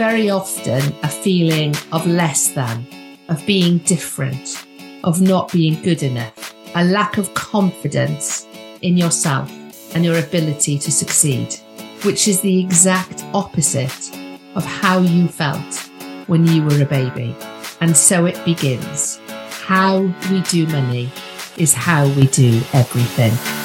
very often a feeling of less than, of being different, of not being good enough, a lack of confidence in yourself and your ability to succeed, which is the exact opposite of how you felt when you were a baby. And so it begins. How we do money is how we do everything.